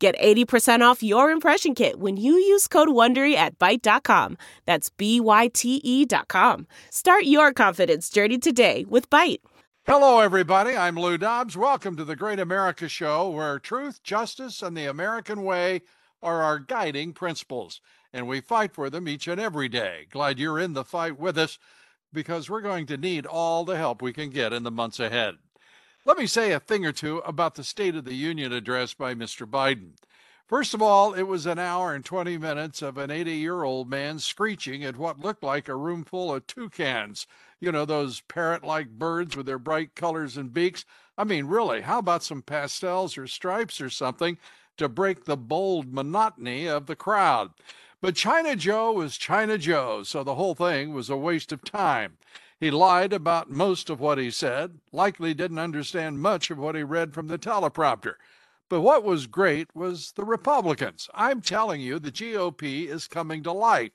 Get 80% off your impression kit when you use code WONDERY at Byte.com. That's B-Y-T-E dot com. Start your confidence journey today with Byte. Hello, everybody. I'm Lou Dobbs. Welcome to the Great America Show, where truth, justice, and the American way are our guiding principles. And we fight for them each and every day. Glad you're in the fight with us because we're going to need all the help we can get in the months ahead. Let me say a thing or two about the State of the Union address by Mr. Biden. First of all, it was an hour and 20 minutes of an 80 year old man screeching at what looked like a room full of toucans. You know, those parrot like birds with their bright colors and beaks. I mean, really, how about some pastels or stripes or something to break the bold monotony of the crowd? But China Joe was China Joe, so the whole thing was a waste of time. He lied about most of what he said, likely didn't understand much of what he read from the teleprompter. But what was great was the Republicans. I'm telling you, the GOP is coming to life.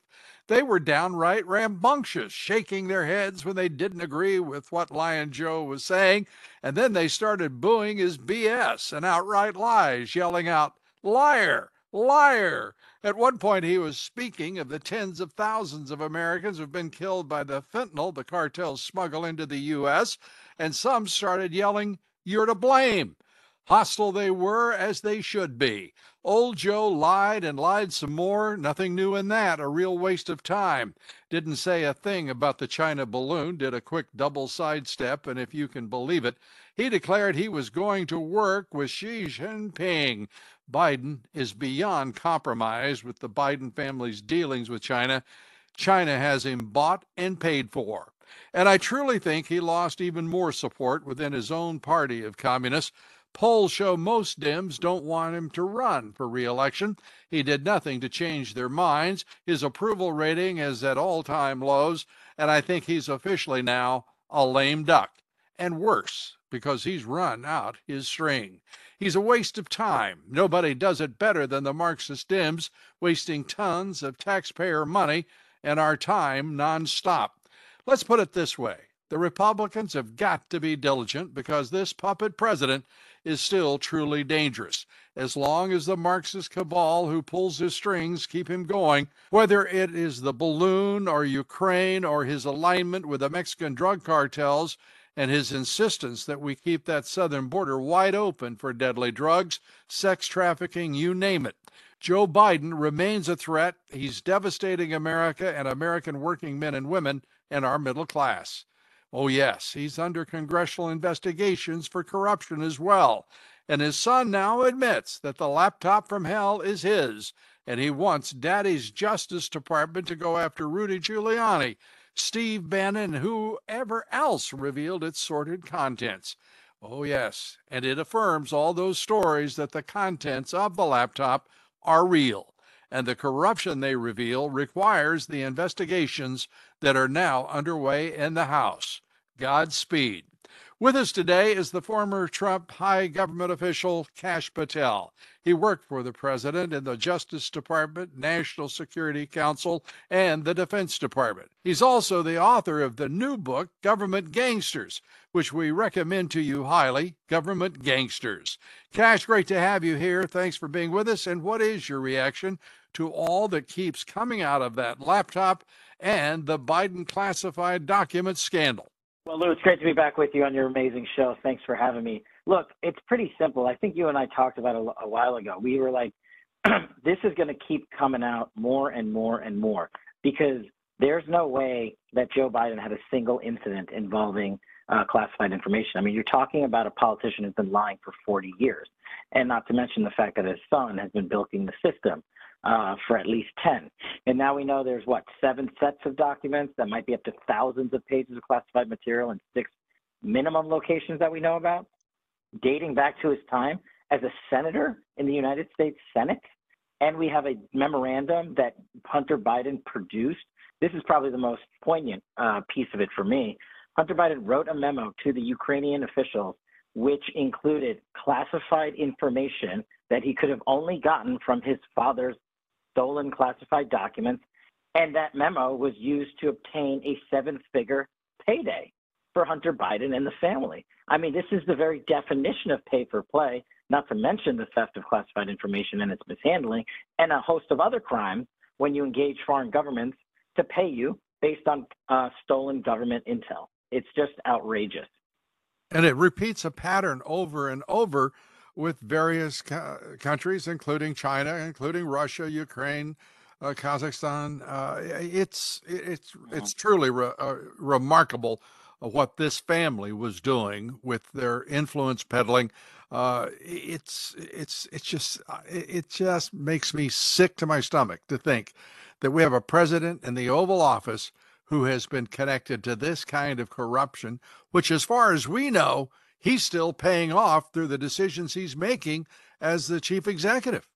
They were downright rambunctious, shaking their heads when they didn't agree with what Lion Joe was saying, and then they started booing his BS and outright lies, yelling out, Liar! Liar! At one point, he was speaking of the tens of thousands of Americans who've been killed by the fentanyl the cartels smuggle into the U.S., and some started yelling, You're to blame. Hostile they were, as they should be. Old Joe lied and lied some more. Nothing new in that. A real waste of time. Didn't say a thing about the China balloon. Did a quick double sidestep, and if you can believe it, he declared he was going to work with Xi Jinping. Biden is beyond compromise with the Biden family's dealings with China. China has him bought and paid for. And I truly think he lost even more support within his own party of communists. Polls show most Dems don't want him to run for reelection. He did nothing to change their minds. His approval rating is at all time lows, and I think he's officially now a lame duck. And worse, because he's run out his string. He's a waste of time. Nobody does it better than the Marxist Dems, wasting tons of taxpayer money and our time nonstop. Let's put it this way the Republicans have got to be diligent because this puppet president is still truly dangerous. As long as the Marxist cabal who pulls his strings keep him going, whether it is the balloon or Ukraine or his alignment with the Mexican drug cartels, and his insistence that we keep that southern border wide open for deadly drugs, sex trafficking, you name it. Joe Biden remains a threat. He's devastating America and American working men and women and our middle class. Oh, yes, he's under congressional investigations for corruption as well. And his son now admits that the laptop from hell is his, and he wants Daddy's Justice Department to go after Rudy Giuliani Steve Bannon, whoever else revealed its sordid contents. Oh, yes, and it affirms all those stories that the contents of the laptop are real, and the corruption they reveal requires the investigations that are now underway in the House. Godspeed. With us today is the former Trump high government official Kash Patel. He worked for the president in the Justice Department, National Security Council, and the Defense Department. He's also the author of the new book, Government Gangsters, which we recommend to you highly Government Gangsters. Kash, great to have you here. Thanks for being with us. And what is your reaction to all that keeps coming out of that laptop and the Biden classified document scandal? Well, Lou, it's great to be back with you on your amazing show. Thanks for having me. Look, it's pretty simple. I think you and I talked about it a, a while ago. We were like, this is going to keep coming out more and more and more because there's no way that Joe Biden had a single incident involving uh, classified information. I mean, you're talking about a politician who's been lying for 40 years, and not to mention the fact that his son has been bilking the system uh, for at least 10. And now we know there's what, seven sets of documents that might be up to thousands of pages of classified material and six minimum locations that we know about, dating back to his time as a senator in the United States Senate. And we have a memorandum that Hunter Biden produced, this is probably the most poignant uh, piece of it for me. Hunter Biden wrote a memo to the Ukrainian officials which included classified information that he could have only gotten from his father's stolen classified documents. And that memo was used to obtain a seven figure payday for Hunter Biden and the family. I mean, this is the very definition of pay for play, not to mention the theft of classified information and its mishandling, and a host of other crimes when you engage foreign governments to pay you based on uh, stolen government intel. It's just outrageous. And it repeats a pattern over and over with various co- countries, including China, including Russia, Ukraine, uh, Kazakhstan. Uh, it's it's it's truly re- uh, remarkable what this family was doing with their influence peddling. Uh, it's it's it's just uh, it just makes me sick to my stomach to think that we have a president in the Oval Office who has been connected to this kind of corruption, which, as far as we know, he's still paying off through the decisions he's making as the chief executive.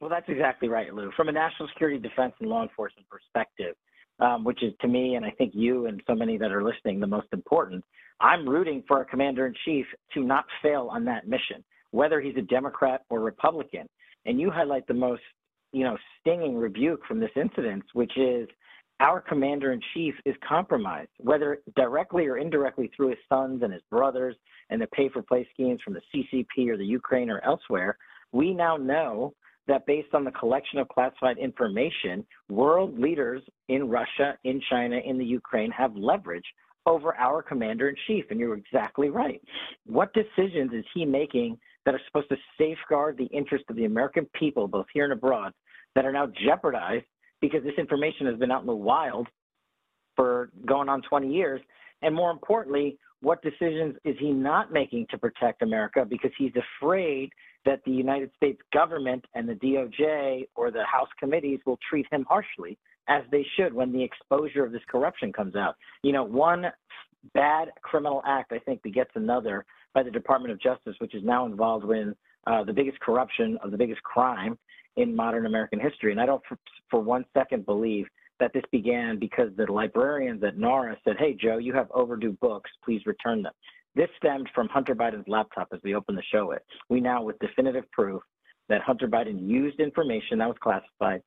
Well, that's exactly right, Lou. From a national security, defense, and law enforcement perspective, um, which is to me, and I think you and so many that are listening, the most important, I'm rooting for our commander in chief to not fail on that mission, whether he's a Democrat or Republican. And you highlight the most, you know, stinging rebuke from this incident, which is our commander in chief is compromised, whether directly or indirectly through his sons and his brothers and the pay for play schemes from the CCP or the Ukraine or elsewhere. We now know that based on the collection of classified information, world leaders in Russia, in China, in the Ukraine have leverage over our commander in chief. And you're exactly right. What decisions is he making that are supposed to safeguard the interest of the American people, both here and abroad, that are now jeopardized because this information has been out in the wild for going on 20 years. And more importantly, what decisions is he not making to protect America because he's afraid that the United States government and the DOJ or the House committees will treat him harshly, as they should when the exposure of this corruption comes out. You know, one bad criminal act, I think, begets another by the Department of Justice, which is now involved in uh, the biggest corruption of the biggest crime in modern American history. And I don't for, for one second believe that this began because the librarians at NARA said, hey, Joe, you have overdue books, please return them. This stemmed from Hunter Biden's laptop as we opened the show it. We now, with definitive proof that Hunter Biden used information that was classified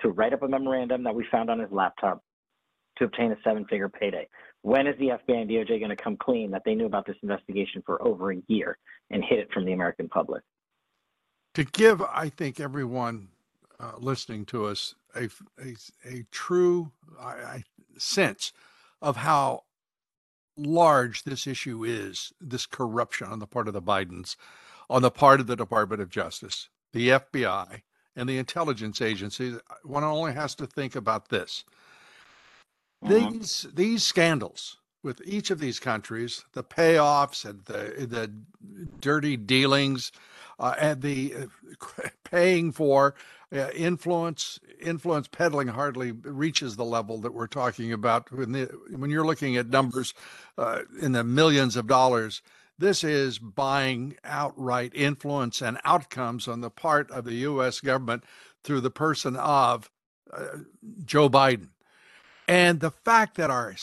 to write up a memorandum that we found on his laptop to obtain a seven figure payday. When is the FBI and DOJ going to come clean that they knew about this investigation for over a year and hid it from the American public? To give, I think, everyone uh, listening to us a, a, a true I, I, sense of how large this issue is this corruption on the part of the Bidens, on the part of the Department of Justice, the FBI, and the intelligence agencies. One only has to think about this. Mm-hmm. These these scandals with each of these countries, the payoffs and the the dirty dealings, uh, and the uh, paying for uh, influence influence peddling hardly reaches the level that we're talking about when the, when you're looking at numbers uh, in the millions of dollars. This is buying outright influence and outcomes on the part of the US government through the person of uh, Joe Biden. And the fact that our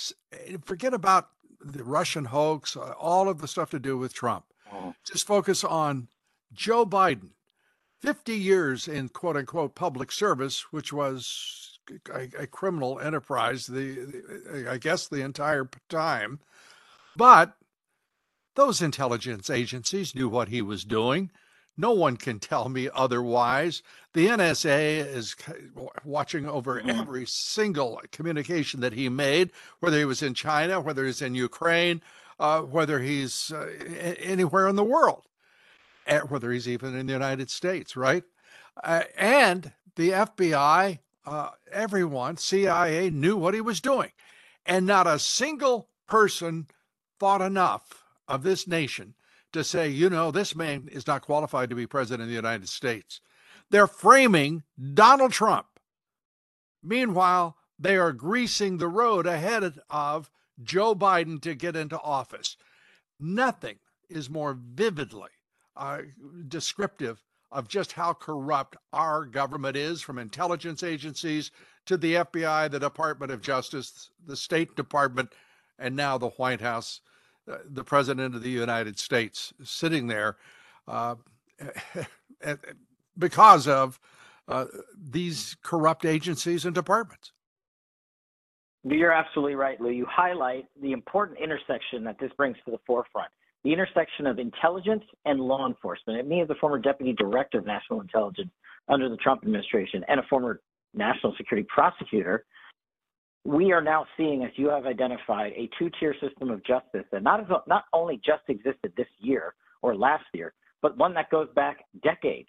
forget about the Russian hoax uh, all of the stuff to do with Trump. Mm-hmm. just focus on Joe Biden, 50 years in quote unquote public service, which was a, a criminal enterprise, the, the, I guess the entire time. But those intelligence agencies knew what he was doing. No one can tell me otherwise. The NSA is watching over mm-hmm. every single communication that he made, whether he was in China, whether he's in Ukraine, uh, whether he's uh, anywhere in the world whether he's even in the United States, right? Uh, and the FBI, uh, everyone, CIA knew what he was doing. And not a single person thought enough of this nation to say, you know, this man is not qualified to be president of the United States. They're framing Donald Trump. Meanwhile, they are greasing the road ahead of Joe Biden to get into office. Nothing is more vividly uh, descriptive of just how corrupt our government is from intelligence agencies to the FBI, the Department of Justice, the State Department, and now the White House, uh, the President of the United States sitting there uh, because of uh, these corrupt agencies and departments. You're absolutely right, Lou. You highlight the important intersection that this brings to the forefront the intersection of intelligence and law enforcement. And me, as a former deputy director of national intelligence under the Trump administration and a former national security prosecutor, we are now seeing, as you have identified, a two-tier system of justice that not, not only just existed this year or last year, but one that goes back decades.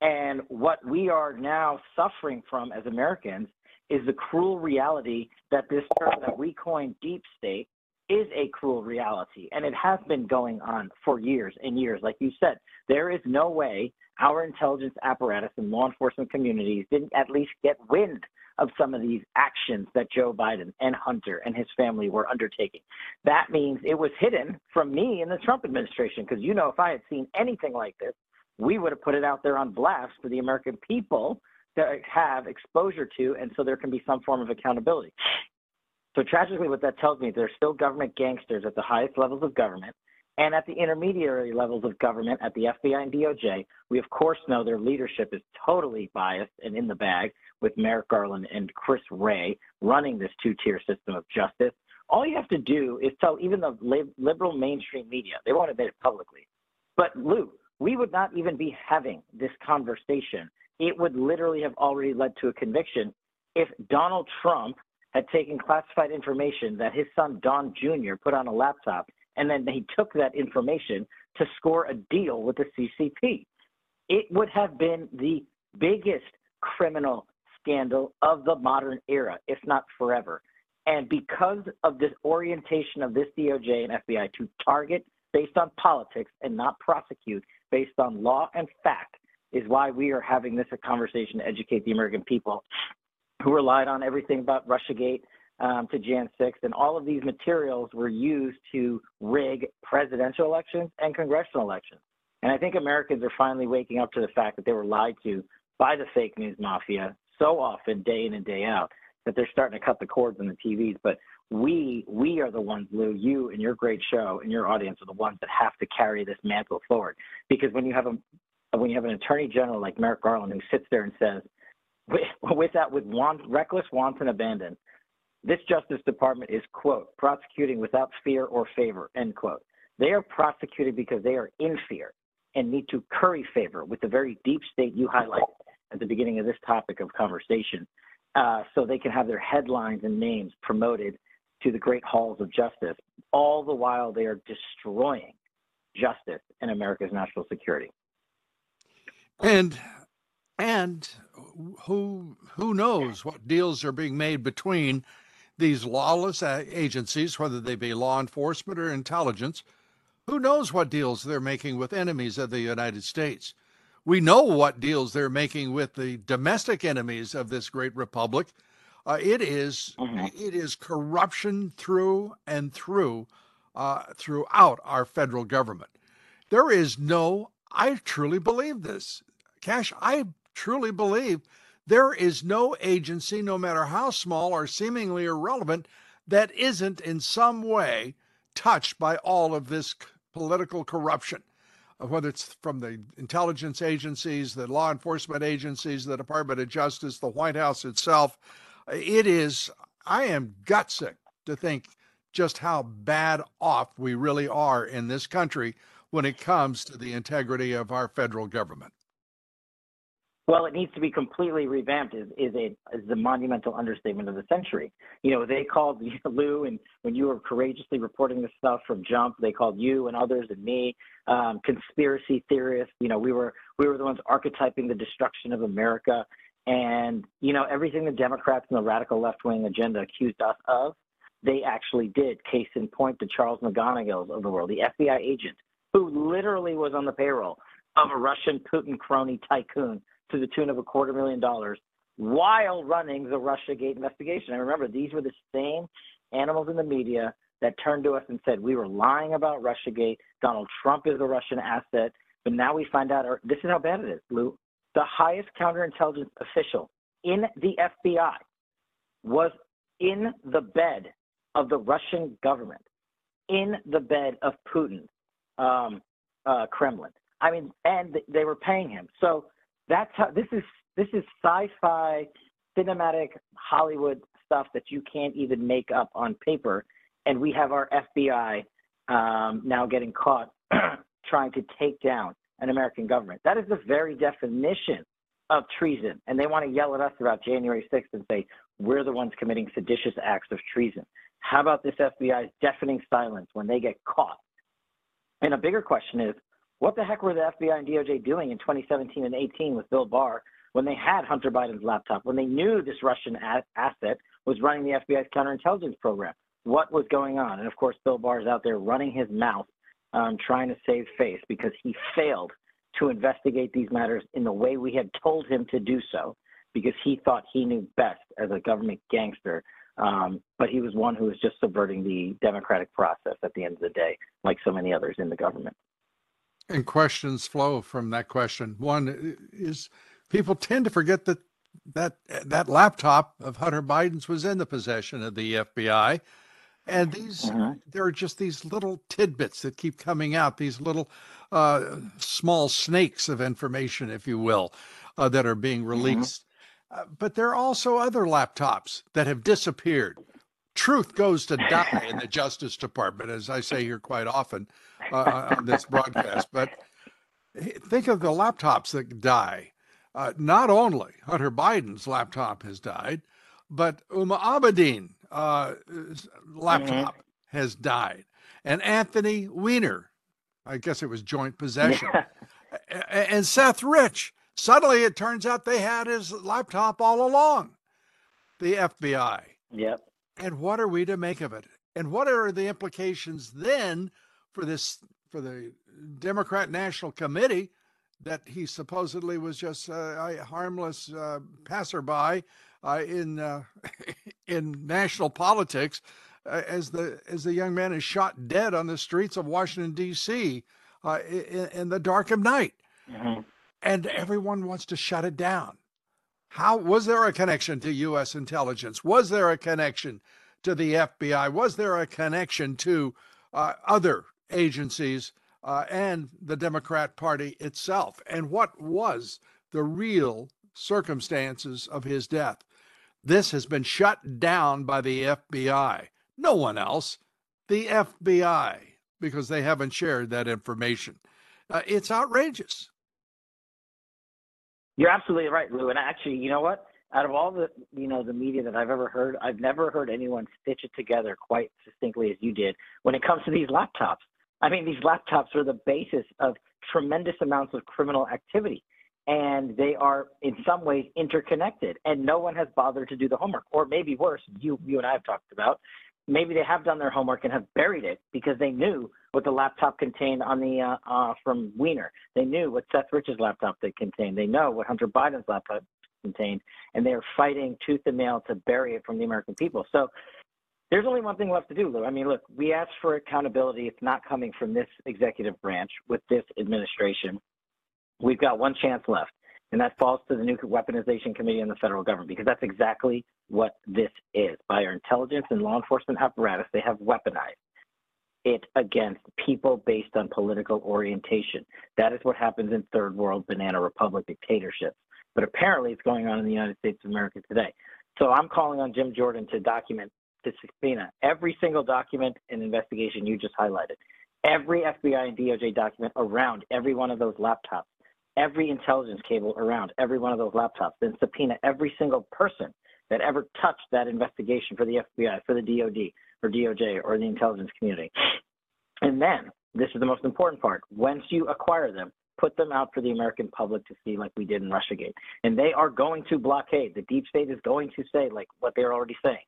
And what we are now suffering from as Americans is the cruel reality that this term that we coined deep state is a cruel reality. And it has been going on for years and years. Like you said, there is no way our intelligence apparatus and law enforcement communities didn't at least get wind of some of these actions that Joe Biden and Hunter and his family were undertaking. That means it was hidden from me in the Trump administration because you know if I had seen anything like this, we would have put it out there on blast for the American people to have exposure to, and so there can be some form of accountability. So tragically, what that tells me is there's still government gangsters at the highest levels of government and at the intermediary levels of government at the FBI and DOJ. We, of course, know their leadership is totally biased and in the bag with Merrick Garland and Chris Wray running this two tier system of justice. All you have to do is tell even the liberal mainstream media, they won't admit it publicly. But Lou, we would not even be having this conversation. It would literally have already led to a conviction if Donald Trump had taken classified information that his son Don Jr. put on a laptop, and then he took that information to score a deal with the CCP. It would have been the biggest criminal scandal of the modern era, if not forever. And because of this orientation of this DOJ and FBI to target based on politics and not prosecute based on law and fact, is why we are having this conversation to educate the American people who relied on everything about Russiagate um, to Jan 6, and all of these materials were used to rig presidential elections and congressional elections. And I think Americans are finally waking up to the fact that they were lied to by the fake news mafia so often, day in and day out, that they're starting to cut the cords on the TVs. But we, we are the ones, Lou, you and your great show and your audience are the ones that have to carry this mantle forward. Because when you have a when you have an attorney general like Merrick Garland who sits there and says, with that, with want, reckless wanton abandon. This Justice Department is, quote, prosecuting without fear or favor, end quote. They are prosecuting because they are in fear and need to curry favor with the very deep state you highlighted at the beginning of this topic of conversation, uh, so they can have their headlines and names promoted to the great halls of justice, all the while they are destroying justice and America's national security. And and who who knows what deals are being made between these lawless agencies, whether they be law enforcement or intelligence? Who knows what deals they're making with enemies of the United States? We know what deals they're making with the domestic enemies of this great republic. Uh, it is, mm-hmm. it is corruption through and through uh, throughout our federal government. There is no. I truly believe this, Kash. I truly believe there is no agency, no matter how small or seemingly irrelevant, that isn't in some way touched by all of this political corruption, uh, whether it's from the intelligence agencies, the law enforcement agencies, the Department of Justice, the White House itself. It is, I am gutsick to think just how bad off we really are in this country when it comes to the integrity of our federal government. Well, it needs to be completely revamped. Is is a is the monumental understatement of the century. You know, they called Lou, and when you were courageously reporting this stuff from Jump, they called you and others and me um, conspiracy theorists. You know, we were we were the ones archetyping the destruction of America, and you know everything the Democrats and the radical left wing agenda accused us of, they actually did. Case in point, the Charles McGonigal's of the world, the FBI agent who literally was on the payroll of a Russian Putin crony tycoon to the tune of a quarter million dollars while running the Russiagate investigation. And remember, these were the same animals in the media that turned to us and said we were lying about Russiagate. Donald Trump is a Russian asset. But now we find out, this is how bad it is, Lou. The highest counterintelligence official in the FBI was in the bed of the Russian government, in the bed of Putin, um, uh, Kremlin. I mean, and they were paying him. So that's how this is. This is sci-fi, cinematic Hollywood stuff that you can't even make up on paper. And we have our FBI um, now getting caught trying to take down an American government. That is the very definition of treason. And they want to yell at us about January 6th and say, we're the ones committing seditious acts of treason. How about this FBI's deafening silence when they get caught? And a bigger question is, what the heck were the FBI and DOJ doing in 2017 and 18 with Bill Barr when they had Hunter Biden's laptop, when they knew this Russian a- asset was running the FBI's counterintelligence program? What was going on? And of course, Bill Barr is out there running his mouth, um, trying to save face because he failed to investigate these matters in the way we had told him to do so because he thought he knew best as a government gangster. Um, but he was one who was just subverting the democratic process at the end of the day, like so many others in the government. And questions flow from that question. One is people tend to forget that that that laptop of Hunter Biden's was in the possession of the FBI. And these, mm-hmm. there are just these little tidbits that keep coming out, these little uh, small snakes of information, if you will, uh, that are being mm-hmm. released. Uh, but there are also other laptops that have disappeared. Truth goes to die in the Justice Department, as I say here quite often uh, on this broadcast. But think of the laptops that die. Uh, not only Hunter Biden's laptop has died, but Huma Abedin uh, laptop mm-hmm. has died, and Anthony Weiner, I guess it was joint possession, and Seth Rich. Suddenly, it turns out they had his laptop all along. The FBI. Yep. And what are we to make of it? And what are the implications then for this for the Democrat National Committee that he supposedly was just a harmless uh, passerby uh, in uh, in national politics uh, as the as the young man is shot dead on the streets of Washington D.C. Uh, in, in, the dark of night, mm-hmm. and everyone wants to shut it down. How was there a connection to U.S. intelligence? Was there a connection to the FBI? Was there a connection to uh, other agencies uh, and the Democrat Party itself? And what was the real circumstances of his death? This has been shut down by the FBI. No one else. The FBI, because they haven't shared that information. Uh, it's outrageous. You're absolutely right, Lou. And actually, you know what? Out of all the you know the media that I've ever heard, I've never heard anyone stitch it together quite succinctly as you did when it comes to these laptops. I mean, these laptops are the basis of tremendous amounts of criminal activity and they are in some ways interconnected and no one has bothered to do the homework or maybe worse you you and i have talked about maybe they have done their homework and have buried it because they knew what the laptop contained on the uh, uh, from Weiner. They knew what Seth Rich's laptop they contained. They know what Hunter Biden's laptop contained, and they are fighting tooth and nail to bury it from the American people. So there's only one thing left to do, Lou. I mean, look, we asked for accountability. It's not coming from this executive branch with this administration we've got one chance left, and that falls to the Nuclear Weaponization Committee and the federal government because that's exactly what this is. By our intelligence and law enforcement apparatus, they have weaponized it against people based on political orientation. That is what happens in third world banana republic dictatorships. But apparently, it's going on in the United States of America today. So I'm calling on Jim Jordan to document, to subpoena every single document and investigation you just highlighted, every FBI and DOJ document around every one of those laptops, every intelligence cable around every one of those laptops, then subpoena every single person that ever touched that investigation for the FBI, for the DOD, or DOJ, or the intelligence community. And then, this is the most important part, once you acquire them, put them out for the American public to see like we did in Russiagate. And they are going to blockade. The deep state is going to say like what they're already saying.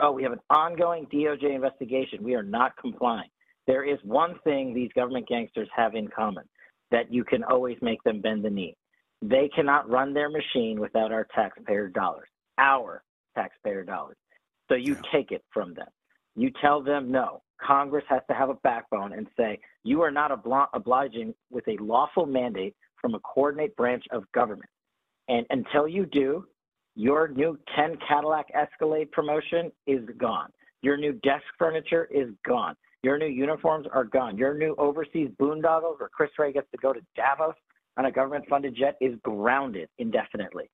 Oh, we have an ongoing DOJ investigation. We are not complying. There is one thing these government gangsters have in common that you can always make them bend the knee. They cannot run their machine without our taxpayer dollars, our taxpayer dollars. So you yeah. take it from them. You tell them, no, Congress has to have a backbone and say, you are not obl- obliging with a lawful mandate from a coordinate branch of government. And until you do, your new 10 Cadillac Escalade promotion is gone. Your new desk furniture is gone. Your new uniforms are gone. Your new overseas boondoggles where Chris Wray gets to go to Davos on a government funded jet is grounded indefinitely.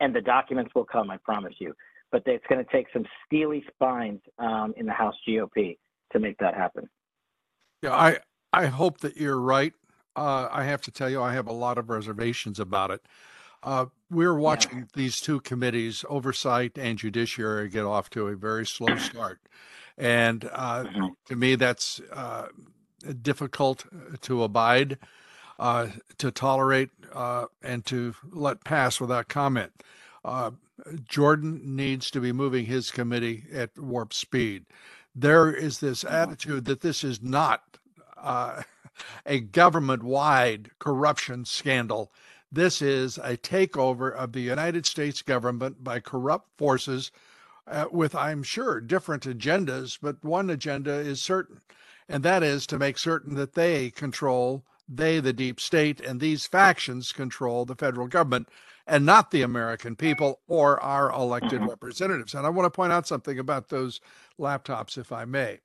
And the documents will come, I promise you. But it's going to take some steely spines um, in the House GOP to make that happen. Yeah, I, I hope that you're right. Uh, I have to tell you, I have a lot of reservations about it. Uh, we're watching yeah. these two committees, oversight and judiciary, get off to a very slow start. And uh, mm-hmm. to me, that's uh, difficult to abide, uh, to tolerate, uh, and to let pass without comment. Uh, Jordan needs to be moving his committee at warp speed. There is this mm-hmm. attitude that this is not uh, a government wide corruption scandal. This is a takeover of the United States government by corrupt forces uh, with, I'm sure, different agendas, but one agenda is certain, and that is to make certain that they control, they, the deep state, and these factions control the federal government and not the American people or our elected mm-hmm. representatives. And I want to point out something about those laptops, if I may.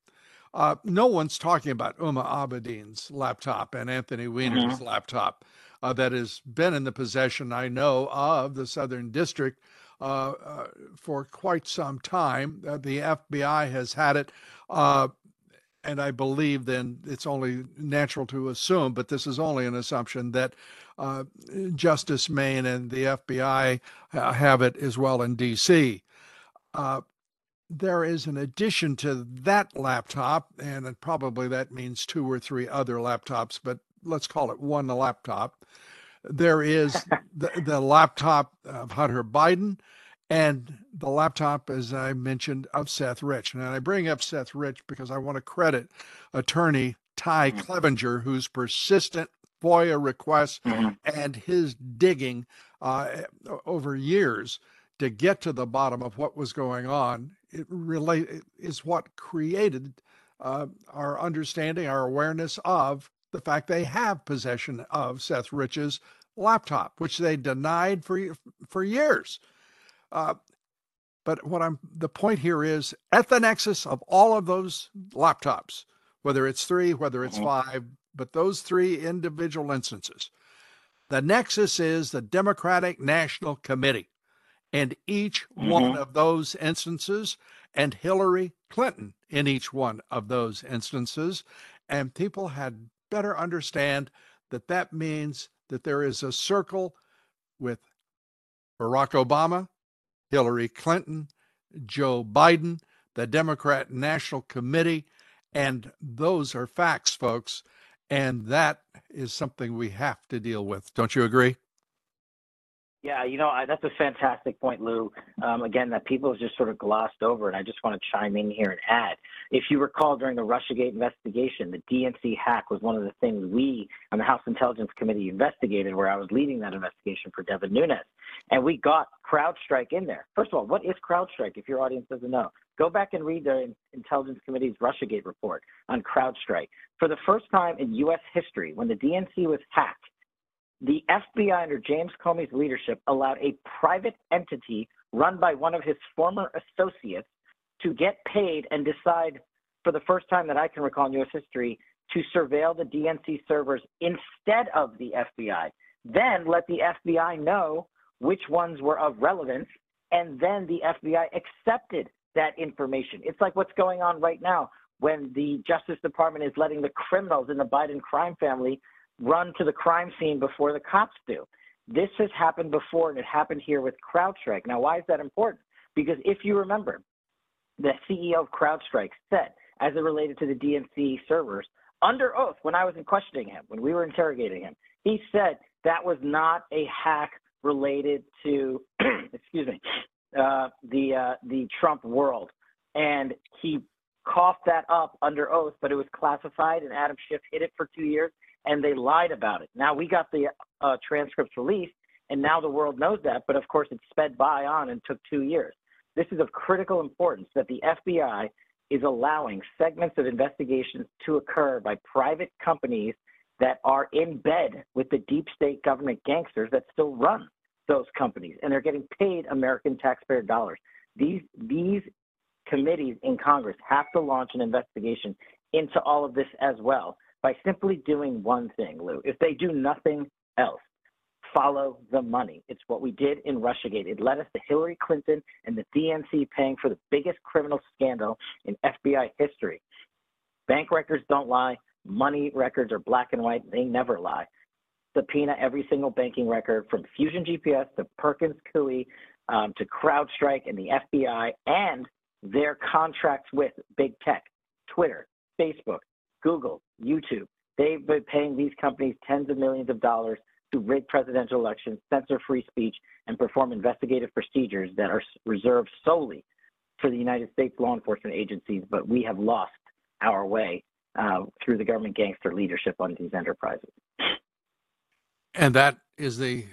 Uh, no one's talking about Huma Abedin's laptop and Anthony Weiner's mm-hmm. laptop uh, that has been in the possession, I know, of the Southern District uh, uh, for quite some time. Uh, the FBI has had it. and I believe then it's only natural to assume, but this is only an assumption, that uh, Justice Maine and the FBI have it as well in DC. Uh, there is an addition to that laptop, and probably that means two or three other laptops, but let's call it one the laptop. There is the, the laptop of Hunter Biden and the laptop, as I mentioned, of Seth Rich. And I bring up Seth Rich because I want to credit attorney Ty mm-hmm. Clevenger, whose persistent FOIA requests mm-hmm. and his digging uh, over years to get to the bottom of what was going on. It relate is what created uh, our understanding, our awareness of the fact they have possession of Seth Rich's laptop, which they denied for for years. Uh, but what I'm the point here is at the nexus of all of those laptops, whether it's three, whether it's mm-hmm. five, but those three individual instances, the nexus is the Democratic National Committee. And each mm-hmm. one of those instances, and Hillary Clinton in each one of those instances. And people had better understand that that means that there is a circle with Barack Obama, Hillary Clinton, Joe Biden, the Democrat National Committee, and those are facts, folks. And that is something we have to deal with. Don't you agree? Yeah, you know, I, that's a fantastic point, Lou. Um, again, that people have just sort of glossed over, and I just want to chime in here and add. If you recall, during the Russiagate investigation, the DNC hack was one of the things we on the House Intelligence Committee investigated, where I was leading that investigation for Devin Nunes. And we got CrowdStrike in there. First of all, what is CrowdStrike, if your audience doesn't know? Go back and read the Intelligence Committee's Russiagate report on CrowdStrike. For the first time in U.S. history, when the DNC was hacked, the FBI under James Comey's leadership allowed a private entity run by one of his former associates to get paid and decide for the first time that I can recall in US history to surveil the DNC servers instead of the FBI. Then let the FBI know which ones were of relevance, and then the FBI accepted that information. It's like what's going on right now when the Justice Department is letting the criminals in the Biden crime family run to the crime scene before the cops do. This has happened before, and it happened here with CrowdStrike. Now, why is that important? Because if you remember, the CEO of CrowdStrike said, as it related to the DNC servers, under oath, when I was questioning him, when we were interrogating him, he said that was not a hack related to, excuse me, uh, the uh, the Trump world, and he coughed that up under oath, but it was classified, and Adam Schiff hid it for two years, and they lied about it. Now we got the uh, transcripts released, and now the world knows that. But of course, it sped by on and took two years. This is of critical importance that the FBI is allowing segments of investigations to occur by private companies that are in bed with the deep state government gangsters that still run those companies, and they're getting paid American taxpayer dollars. These these committees in Congress have to launch an investigation into all of this as well by simply doing one thing, Lou. If they do nothing else, follow the money. It's what we did in Russiagate. It led us to Hillary Clinton and the DNC paying for the biggest criminal scandal in FBI history. Bank records don't lie. Money records are black and white. They never lie. Subpoena every single banking record from Fusion GPS to Perkins Coie um, to CrowdStrike and the FBI and their contracts with big tech, Twitter, Facebook, Google, YouTube. They've been paying these companies tens of millions of dollars to rig presidential elections, censor free speech, and perform investigative procedures that are reserved solely for the United States law enforcement agencies, but we have lost our way uh, through the government gangster leadership on these enterprises. And that is the,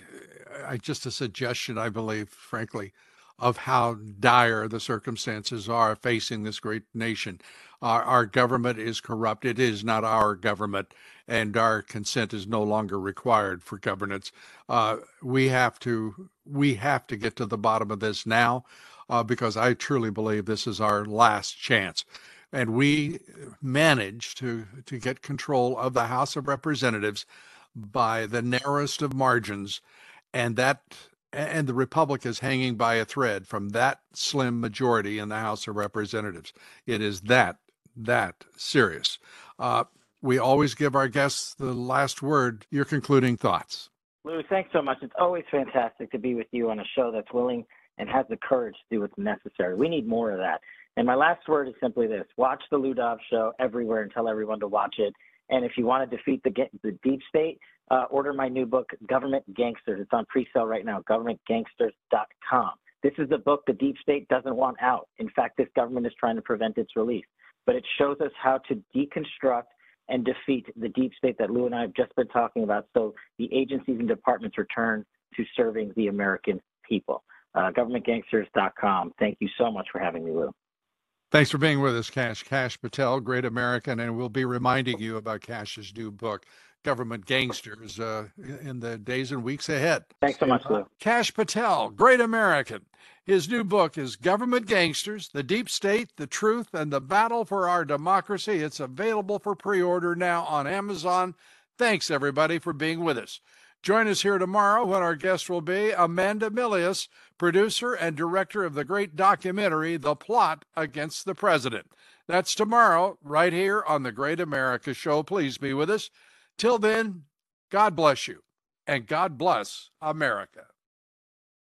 uh, just a suggestion, I believe, frankly, of how dire the circumstances are facing this great nation. Our, our, government is corrupt. It is not our government, and our consent is no longer required for governance. Uh, we have to we have to get to the bottom of this now, uh, because I truly believe this is our last chance. And we managed to to get control of the House of Representatives by the narrowest of margins, and that and the republic is hanging by a thread from that slim majority in the House of Representatives. It is that that serious. Uh, we always give our guests the last word. Your concluding thoughts. Lou, thanks so much. It's always fantastic to be with you on a show that's willing and has the courage to do what's necessary. We need more of that. And my last word is simply this: watch the Lou Dobbs show everywhere and tell everyone to watch it. And if you want to defeat the, the deep state, uh, order my new book, Government Gangsters. It's on pre-sale right now, governmentgangsters.com. This is the book the deep state doesn't want out. In fact, this government is trying to prevent its release. But it shows us how to deconstruct and defeat the deep state that Lou and I have just been talking about so the agencies and departments return to serving the American people. Uh, governmentgangsters.com. Thank you so much for having me, Lou. Thanks for being with us, Kash. Kash Patel, great American, and we'll be reminding you about Kash's new book, government gangsters uh, in the days and weeks ahead. Thanks so much, Lou. Kash Patel, great American. His new book is Government Gangsters The Deep State, the Truth, and the Battle for Our Democracy. It's available for pre order now on Amazon. Thanks, everybody, for being with us. Join us here tomorrow when our guest will be Amanda Milius, producer and director of the great documentary, The Plot Against the President. That's tomorrow, right here on the Great America Show. Please be with us. Till then, God bless you and God bless America.